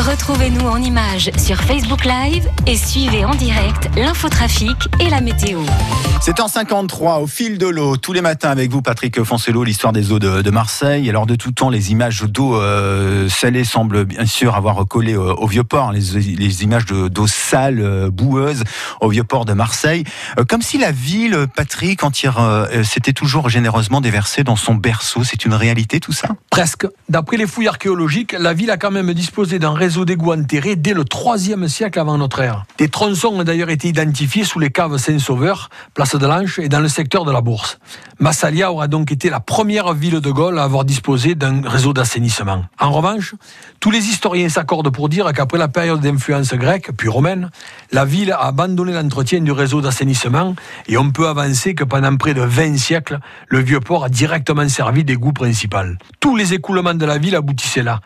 Retrouvez-nous en images sur Facebook Live et suivez en direct l'infotrafic et la météo. C'est en 53 au fil de l'eau tous les matins avec vous Patrick Foncello l'histoire des eaux de, Marseille. Alors de tout temps les images d'eau euh, salée semblent bien sûr avoir collé euh, au vieux port les, les images d'eau sale euh, boueuse au vieux port de Marseille comme si la ville Patrick entière s'était toujours généreusement déversée dans son berceau. C'est une réalité tout ça? Presque. D'après les fouilles archéologiques, la ville a quand même disposé d'un réseau d'égouts enterrés dès le 3e siècle avant notre ère. Des tronçons ont d'ailleurs été identifiés sous les caves Saint-Sauveur, place de l'Anche et dans le secteur de la Bourse. Massalia aura donc été la première ville de Gaulle à avoir disposé d'un réseau d'assainissement. En revanche, tous les historiens s'accordent pour dire qu'après la période d'influence grecque, puis romaine, la ville a abandonné l'entretien du réseau d'assainissement et on peut avancer que pendant près de 20 siècles, le vieux port a directement servi d'égout principal. Tous les écoulements de la ville aboutissaient là.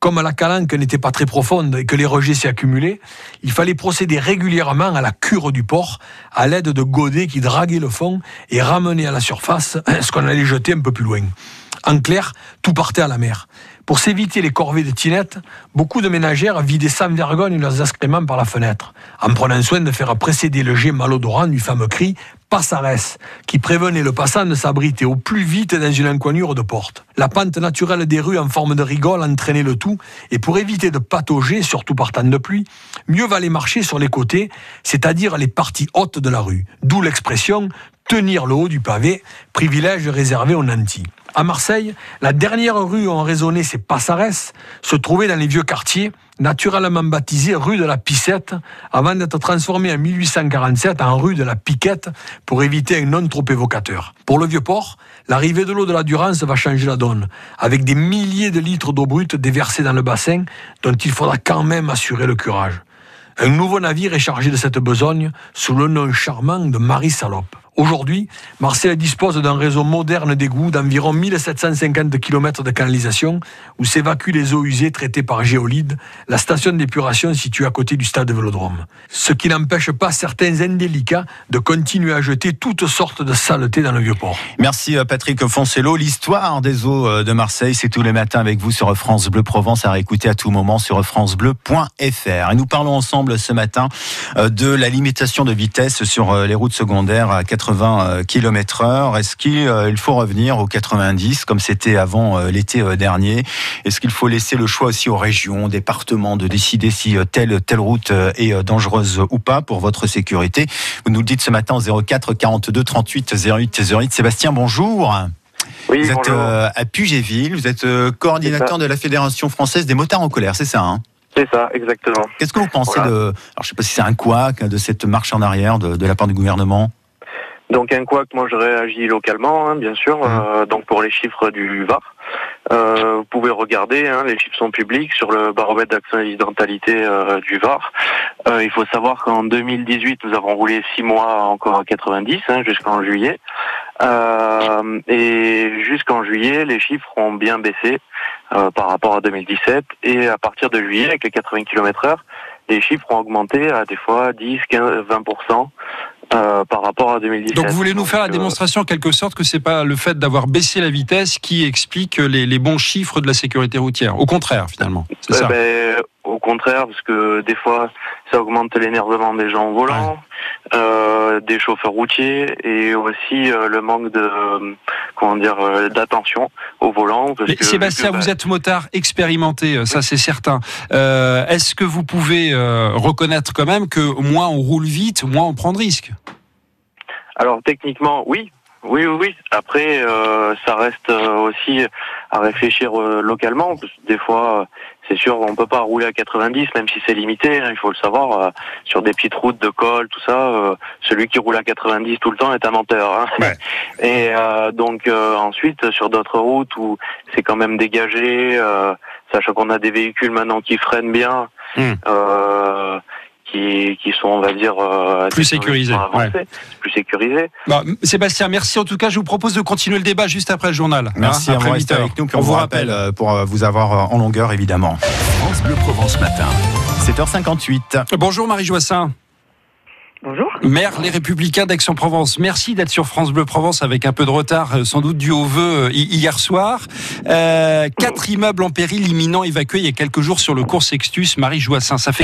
Comme la calanque n'était pas très profonde et que les rejets s'y accumulaient, il fallait procéder régulièrement à la cure du port à l'aide de godets qui draguaient le fond et ramenaient à la surface ce qu'on allait jeter un peu plus loin. En clair, tout partait à la mer. Pour s'éviter les corvées de tinettes, beaucoup de ménagères vidaient sans vergogne leurs excréments par la fenêtre, en prenant soin de faire précéder le jet malodorant du fameux cri Passares, qui prévenait le passant de s'abriter au plus vite dans une encoignure de porte. La pente naturelle des rues en forme de rigole entraînait le tout, et pour éviter de patauger, surtout par temps de pluie, mieux valait marcher sur les côtés, c'est-à-dire les parties hautes de la rue, d'où l'expression tenir le haut du pavé, privilège réservé aux nantis. À Marseille, la dernière rue où ont résonné ces passares se trouvait dans les vieux quartiers, naturellement baptisée rue de la Pissette, avant d'être transformée en 1847 en rue de la Piquette pour éviter un nom trop évocateur. Pour le vieux port, l'arrivée de l'eau de la Durance va changer la donne, avec des milliers de litres d'eau brute déversés dans le bassin, dont il faudra quand même assurer le curage. Un nouveau navire est chargé de cette besogne sous le nom charmant de Marie Salope. Aujourd'hui, Marseille dispose d'un réseau moderne d'égouts d'environ 1750 km de canalisation où s'évacuent les eaux usées traitées par géolide, la station d'épuration située à côté du stade Vélodrome. Ce qui n'empêche pas certains indélicats de continuer à jeter toutes sortes de saletés dans le vieux port. Merci euh, Patrick Foncello. L'histoire des eaux euh, de Marseille, c'est tous les matins avec vous sur France Bleu Provence à réécouter à tout moment sur francebleu.fr. Et nous parlons ensemble ce matin euh, de la limitation de vitesse sur les routes secondaires à 80 80 euh, km heure. Est-ce qu'il euh, faut revenir aux 90 comme c'était avant euh, l'été dernier? Est-ce qu'il faut laisser le choix aussi aux régions, départements de décider si telle telle route est dangereuse ou pas pour votre sécurité? Vous nous le dites ce matin au 04 42 38 08 08. Sébastien, bonjour. Oui, vous êtes à Pugéville, vous êtes coordinateur de la Fédération française des motards en colère, c'est ça hein? C'est ça, exactement. Qu'est-ce que vous pensez de, alors je sais pas si c'est un couac, de cette marche en arrière de la part du gouvernement donc un quoi que moi je réagis localement, hein, bien sûr. Mmh. Euh, donc pour les chiffres du VAR, euh, vous pouvez regarder, hein, les chiffres sont publics sur le baromètre d'accidentalité euh, du VAR. Euh, il faut savoir qu'en 2018, nous avons roulé six mois encore à 90 hein, jusqu'en juillet. Euh, et jusqu'en juillet, les chiffres ont bien baissé par rapport à 2017. Et à partir de juillet, avec les 80 km/h, les chiffres ont augmenté à des fois 10, 15, 20%. Euh, par rapport à 2017. Donc vous voulez nous faire la euh, démonstration en quelque sorte que c'est pas le fait d'avoir baissé la vitesse qui explique les, les, bons chiffres de la sécurité routière. Au contraire, finalement. C'est ça. Ben, au contraire, parce que des fois, ça augmente l'énervement des gens au volant, euh, des chauffeurs routiers, et aussi euh, le manque de, euh, comment dire, d'attention au volant. Sébastien, vous êtes motard expérimenté, ça c'est certain. Est-ce que vous pouvez reconnaître quand même que moins on roule vite, moins on prend de risques? Alors techniquement, oui, oui, oui, oui. Après, ça reste aussi à réfléchir euh, localement. des fois, c'est sûr, on peut pas rouler à 90, même si c'est limité. Hein, il faut le savoir. sur des petites routes de col, tout ça, celui qui roule à 90 tout le temps est un menteur. Hein. Et donc ensuite, sur d'autres routes où c'est quand même dégagé, sachant qu'on a des véhicules maintenant qui freinent bien. Hmm qui, sont, on va dire, euh, plus sécurisés. Plus sécurisés. Bah, Sébastien, merci. En tout cas, je vous propose de continuer le débat juste après le journal. Merci hein, à vous rester avec nous. on, vous rappelle euh, pour euh, vous avoir en longueur, évidemment. France Bleu Provence Matin. 7h58. Bonjour Marie Joassin. Bonjour. Maire Les Républicains d'Aix-en-Provence. Merci d'être sur France Bleu Provence avec un peu de retard, sans doute dû au vœu hier soir. Euh, quatre immeubles en péril imminent évacués il y a quelques jours sur le cours Sextus, Marie Joassin. Ça fait